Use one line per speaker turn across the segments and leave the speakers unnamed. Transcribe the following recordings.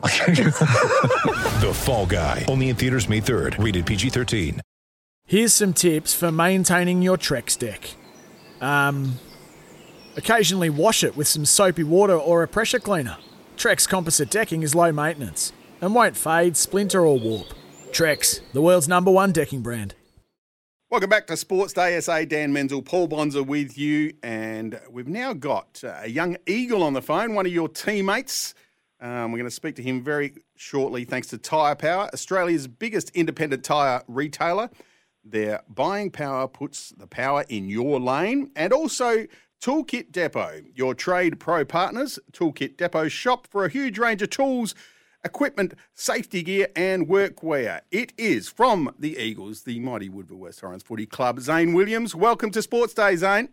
The Fall Guy. Only in theaters May 3rd. Rated PG-13.
Here's some tips for maintaining your Trex deck. Um, occasionally wash it with some soapy water or a pressure cleaner. Trex composite decking is low maintenance and won't fade, splinter, or warp. Trex, the world's number one decking brand.
Welcome back to Sports Day SA. Dan Menzel, Paul Bonza with you, and we've now got uh, a young eagle on the phone, one of your teammates. Um, we're going to speak to him very shortly, thanks to Tyre Power, Australia's biggest independent tyre retailer. Their buying power puts the power in your lane, and also Toolkit Depot, your trade pro partners. Toolkit Depot shop for a huge range of tools equipment, safety gear, and workwear. It is from the Eagles, the mighty Woodville West Torrens Footy Club. Zane Williams, welcome to Sports Day, Zane.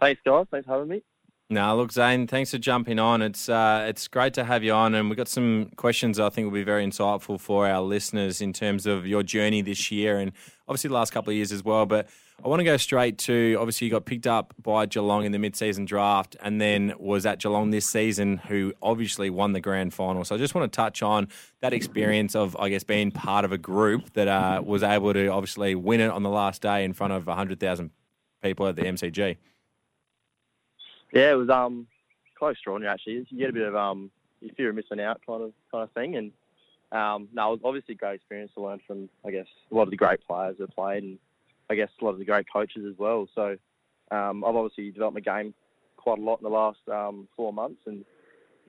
Thanks, guys. Thanks for having me.
No, look, Zane, thanks for jumping on. It's uh, it's great to have you on, and we've got some questions I think will be very insightful for our listeners in terms of your journey this year and obviously the last couple of years as well. But I want to go straight to obviously you got picked up by Geelong in the mid-season draft, and then was at Geelong this season, who obviously won the grand final. So I just want to touch on that experience of I guess being part of a group that uh, was able to obviously win it on the last day in front of hundred thousand people at the MCG.
Yeah, it was um quite actually. You get a bit of um you fear of missing out kind of kind of thing, and um no, it was obviously a great experience to learn from I guess a lot of the great players that played, and I guess a lot of the great coaches as well. So um, I've obviously developed my game quite a lot in the last um, four months, and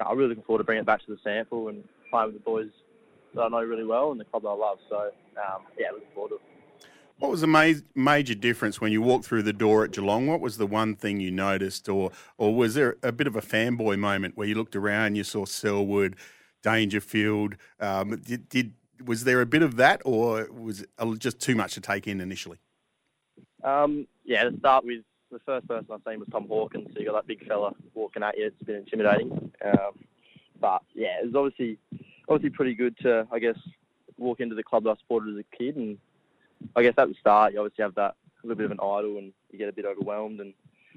I'm really looking forward to bringing it back to the SANFL and playing with the boys that I know really well and the club that I love. So um, yeah, looking forward to it.
What was the ma- major difference when you walked through the door at Geelong? What was the one thing you noticed, or or was there a bit of a fanboy moment where you looked around, and you saw Selwood, Dangerfield? Um, did, did was there a bit of that, or was it just too much to take in initially?
Um, yeah, to start with, the first person I've seen was Tom Hawkins. So you got that big fella walking at you. It's a bit intimidating. Um, but yeah, it was obviously obviously pretty good to I guess walk into the club that I supported as a kid, and I guess at the start you obviously have that a little bit of an idol, and you get a bit overwhelmed and,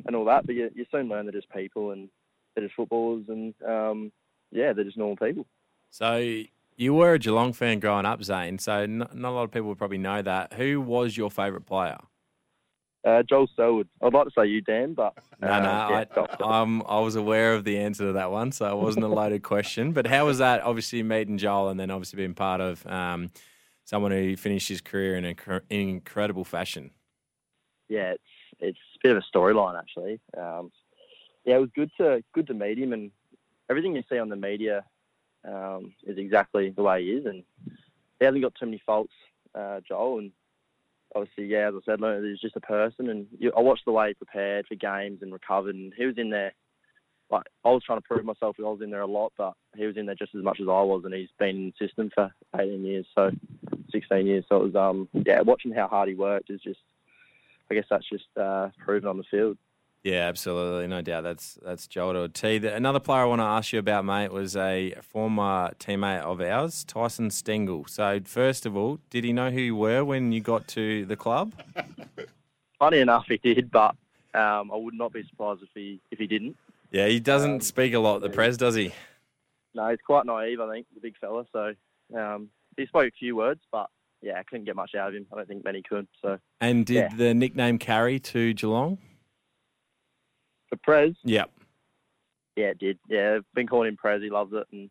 and all that. But you, you soon learn they're just people and they're just footballers, and um, yeah, they're just normal people.
So you were a Geelong fan growing up, Zane. So not, not a lot of people would probably know that. Who was your favourite player?
Uh, Joel Selwood. I'd like to say you, Dan, but
No,
uh,
no,
yeah,
I, um, I was aware of the answer to that one, so it wasn't a loaded question. But how was that? Obviously, meeting Joel, and then obviously being part of um, someone who finished his career in, a, in incredible fashion.
yeah, it's it's a bit of a storyline actually. Um, yeah, it was good to good to meet him, and everything you see on the media um, is exactly the way he is, and he hasn't got too many faults, uh, Joel. And obviously, yeah, as I said, he's just a person, and you, I watched the way he prepared for games and recovered, and he was in there. Like I was trying to prove myself, I was in there a lot, but he was in there just as much as I was, and he's been in the system for 18 years, so 16 years. So it was, um, yeah, watching how hard he worked is just, I guess that's just uh, proven on the field.
Yeah, absolutely, no doubt. That's that's Joel a T. The- Another player I want to ask you about, mate, was a former teammate of ours, Tyson Stengel. So, first of all, did he know who you were when you got to the club?
Funny enough, he did, but um, I would not be surprised if he if he didn't.
Yeah, he doesn't
Um,
speak a lot, the Prez, does he?
No, he's quite naive, I think, the big fella. So um, he spoke a few words, but yeah, I couldn't get much out of him. I don't think many could. So
And did
Yeah.
the nickname carry to Geelong?
for Prez,
Yep.
yeah, it did. Yeah, I've been calling him Prez. He loves it, and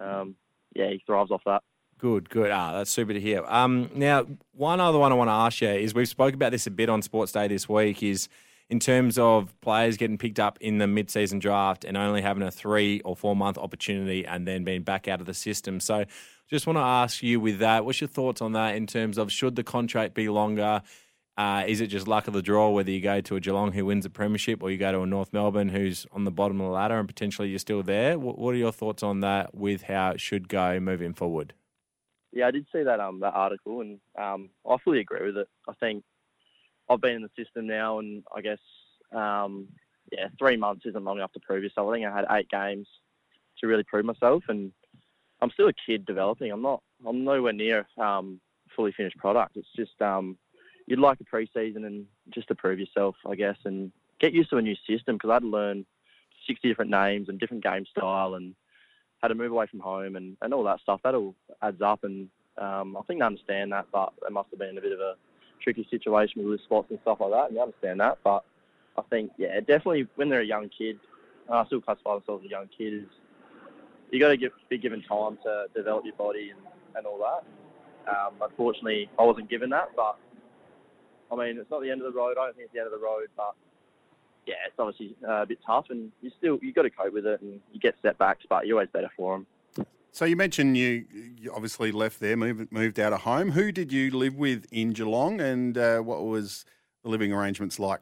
um, yeah, he thrives off that.
Good, good. Ah, that's super to hear. Um, now, one other one I want to ask you is we've spoke about this a bit on Sports Day this week. Is in terms of players getting picked up in the mid-season draft and only having a three or four month opportunity and then being back out of the system. So, just want to ask you with that, what's your thoughts on that in terms of should the contract be longer? Uh, is it just luck of the draw whether you go to a Geelong who wins a premiership or you go to a North Melbourne who's on the bottom of the ladder and potentially you're still there? What, what are your thoughts on that with how it should go moving forward?
yeah, I did see that um that article, and um, I fully agree with it. I think I've been in the system now, and I guess um, yeah, three months isn't long enough to prove yourself. I think I had eight games to really prove myself, and I'm still a kid developing. I'm not. I'm nowhere near um, fully finished product. It's just um, you'd like a preseason and just to prove yourself, I guess, and get used to a new system because I had to learn 60 different names and different game style and had to move away from home and, and all that stuff. That all adds up, and um, I think they understand that, but it must have been a bit of a tricky situation with loose spots and stuff like that, and you understand that. But I think, yeah, definitely when they're a young kid, I still classify myself as a young kid, is you got to be given time to develop your body and, and all that. Um, unfortunately, I wasn't given that, but I mean, it's not the end of the road. I don't think it's the end of the road, but yeah, it's obviously uh, a bit tough, and you still you got to cope with it, and you get setbacks, but you're always better for them.
So you mentioned you, you obviously left there, moved moved out of home. Who did you live with in Geelong, and uh, what was the living arrangements like?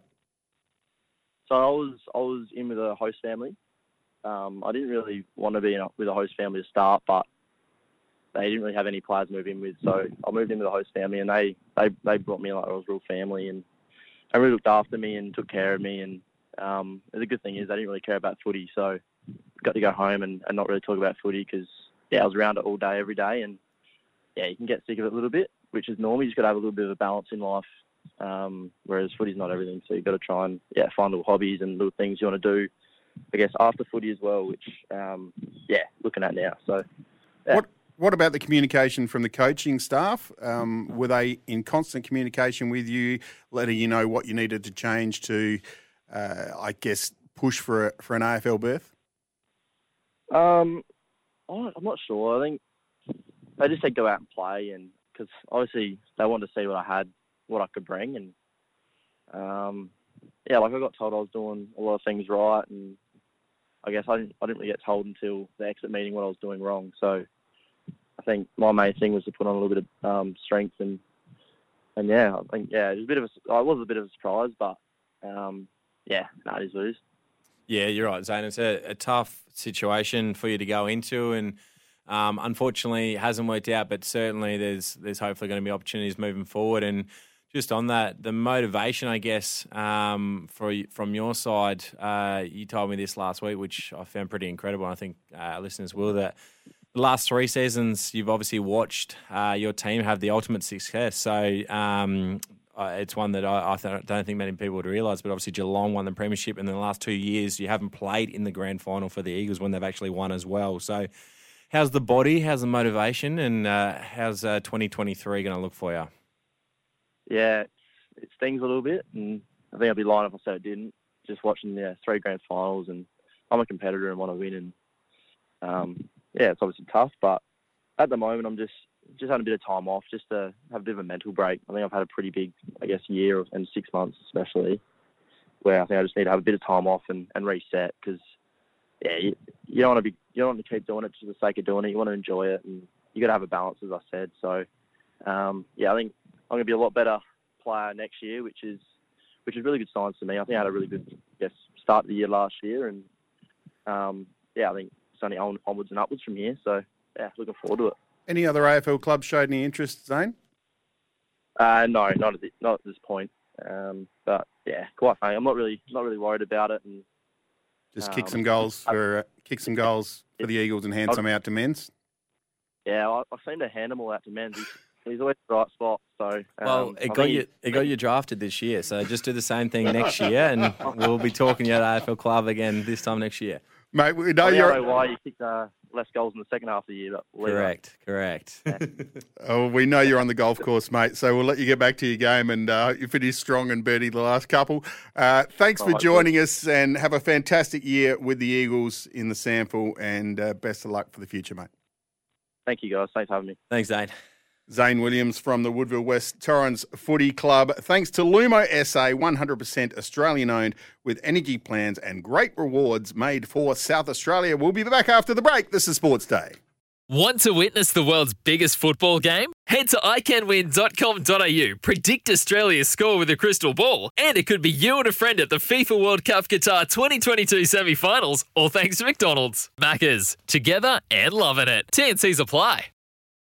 So I was I was in with a host family. Um, I didn't really want to be a, with a host family to start, but they didn't really have any players to move in with, so I moved in with a host family, and they they, they brought me like I was real family, and they really looked after me and took care of me. And um, the good thing is they didn't really care about footy, so got to go home and, and not really talk about footy because yeah, I was around it all day, every day, and yeah, you can get sick of it a little bit, which is normal. You just got to have a little bit of a balance in life. Um, whereas footy's not everything, so you've got to try and yeah find little hobbies and little things you want to do. I guess after footy as well, which um, yeah, looking at now. So yeah.
What what about the communication from the coaching staff? Um, were they in constant communication with you, letting you know what you needed to change to, uh, I guess, push for a, for an AFL berth?
Um, I'm not sure. I think they just said go out and play, and because obviously they wanted to see what I had, what I could bring, and um, yeah, like I got told I was doing a lot of things right, and I guess I didn't I didn't really get told until the exit meeting what I was doing wrong. So I think my main thing was to put on a little bit of um, strength and and yeah, I think yeah, it was a bit of a I was a bit of a surprise, but um, yeah, it is what it is.
Yeah, you're right, Zane. It's a, a tough situation for you to go into, and um, unfortunately, it hasn't worked out. But certainly, there's there's hopefully going to be opportunities moving forward. And just on that, the motivation, I guess, um, for from your side, uh, you told me this last week, which I found pretty incredible. And I think uh, listeners will that the last three seasons, you've obviously watched uh, your team have the ultimate success. So um, uh, it's one that I, I th- don't think many people would realise. But obviously, Geelong won the premiership, and in the last two years, you haven't played in the grand final for the Eagles when they've actually won as well. So, how's the body? How's the motivation? And uh, how's uh, 2023 going to look for you?
Yeah, it stings a little bit, and I think I'd be lying if I said it didn't. Just watching the three grand finals, and I'm a competitor and want to win, and um, yeah, it's obviously tough, but at the moment I'm just just had a bit of time off, just to have a bit of a mental break. I think I've had a pretty big, I guess, year and six months especially, where I think I just need to have a bit of time off and, and reset because yeah, you, you don't want to be you don't want to keep doing it just for the sake of doing it. You want to enjoy it, and you got to have a balance, as I said. So um, yeah, I think I'm going to be a lot better player next year, which is which is really good signs to me. I think I had a really good guess start of the year last year, and um, yeah, I think it's only on, onwards and upwards from here. So yeah, looking forward to it.
Any other AFL clubs showed any interest, Zane?
Uh, no, not at this, not at this point. Um, but yeah, quite funny. I'm not really not really worried about it, and
Just kick
Um,
some goals for uh, kick some goals for the Eagles and hand
I'll-
some out to men's.
yeah, I, I seem to hand them all out to Men's. He's, he's always the right spot. So um,
Well,
I
it got
think
you. It got you drafted this year. So just do the same thing next year, and we'll be talking you at AFL Club again this time next year.
Mate, we know
I
you're.
know why you kicked uh, less goals in the second half of the year, but leave it.
Correct. Correct.
Oh, we know you're on the golf course, mate. So we'll let you get back to your game, and uh, you finished strong and birdie the last couple. Uh, thanks for
All right,
joining us, and have a fantastic year with the Eagles in the SANFL, and uh, best of luck for the future, mate.
Thank you guys. Thanks for having me.
Thanks, Zane.
Zane Williams from the Woodville West Torrens Footy Club. Thanks to Lumo SA, 100% Australian owned with energy plans and great rewards made for South Australia. We'll be back after the break. This is Sports Day.
Want to witness the world's biggest football game? Head to iCanWin.com.au, predict Australia's score with a crystal ball, and it could be you and a friend at the FIFA World Cup Qatar 2022 semi finals, all thanks to McDonald's. Maccas, together and loving it. TNCs apply.